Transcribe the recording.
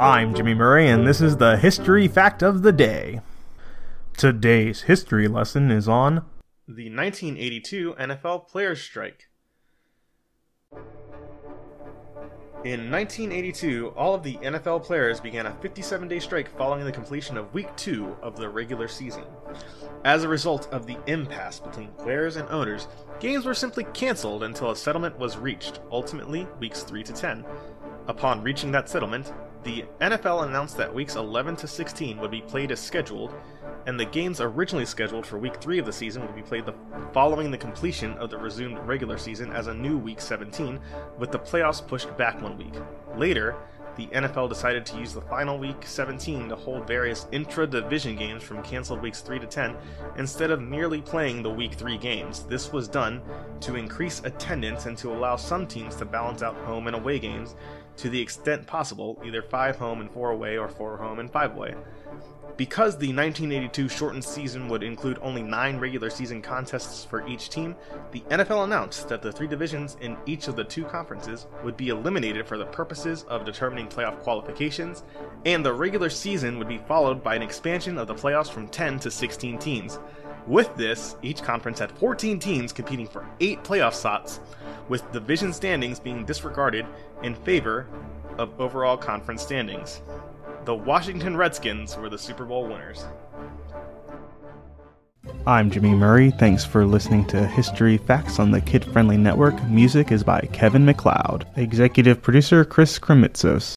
I'm Jimmy Murray, and this is the History Fact of the Day. Today's history lesson is on the 1982 NFL Players' Strike. In 1982, all of the NFL players began a 57 day strike following the completion of Week 2 of the regular season. As a result of the impasse between players and owners, games were simply cancelled until a settlement was reached, ultimately, weeks 3 to 10. Upon reaching that settlement, the NFL announced that weeks 11 to 16 would be played as scheduled, and the games originally scheduled for week 3 of the season would be played the, following the completion of the resumed regular season as a new week 17, with the playoffs pushed back one week. Later, the NFL decided to use the final week 17 to hold various intra division games from canceled weeks 3 to 10 instead of merely playing the week 3 games. This was done to increase attendance and to allow some teams to balance out home and away games to the extent possible, either 5 home and 4 away or 4 home and 5 away. Because the 1982 shortened season would include only nine regular season contests for each team, the NFL announced that the three divisions in each of the two conferences would be eliminated for the purposes of determining playoff qualifications, and the regular season would be followed by an expansion of the playoffs from 10 to 16 teams. With this, each conference had 14 teams competing for 8 playoff slots, with division standings being disregarded in favor of overall conference standings. The Washington Redskins were the Super Bowl winners. I'm Jimmy Murray. Thanks for listening to History Facts on the Kid Friendly Network. Music is by Kevin MacLeod. Executive producer Chris Krimitsos.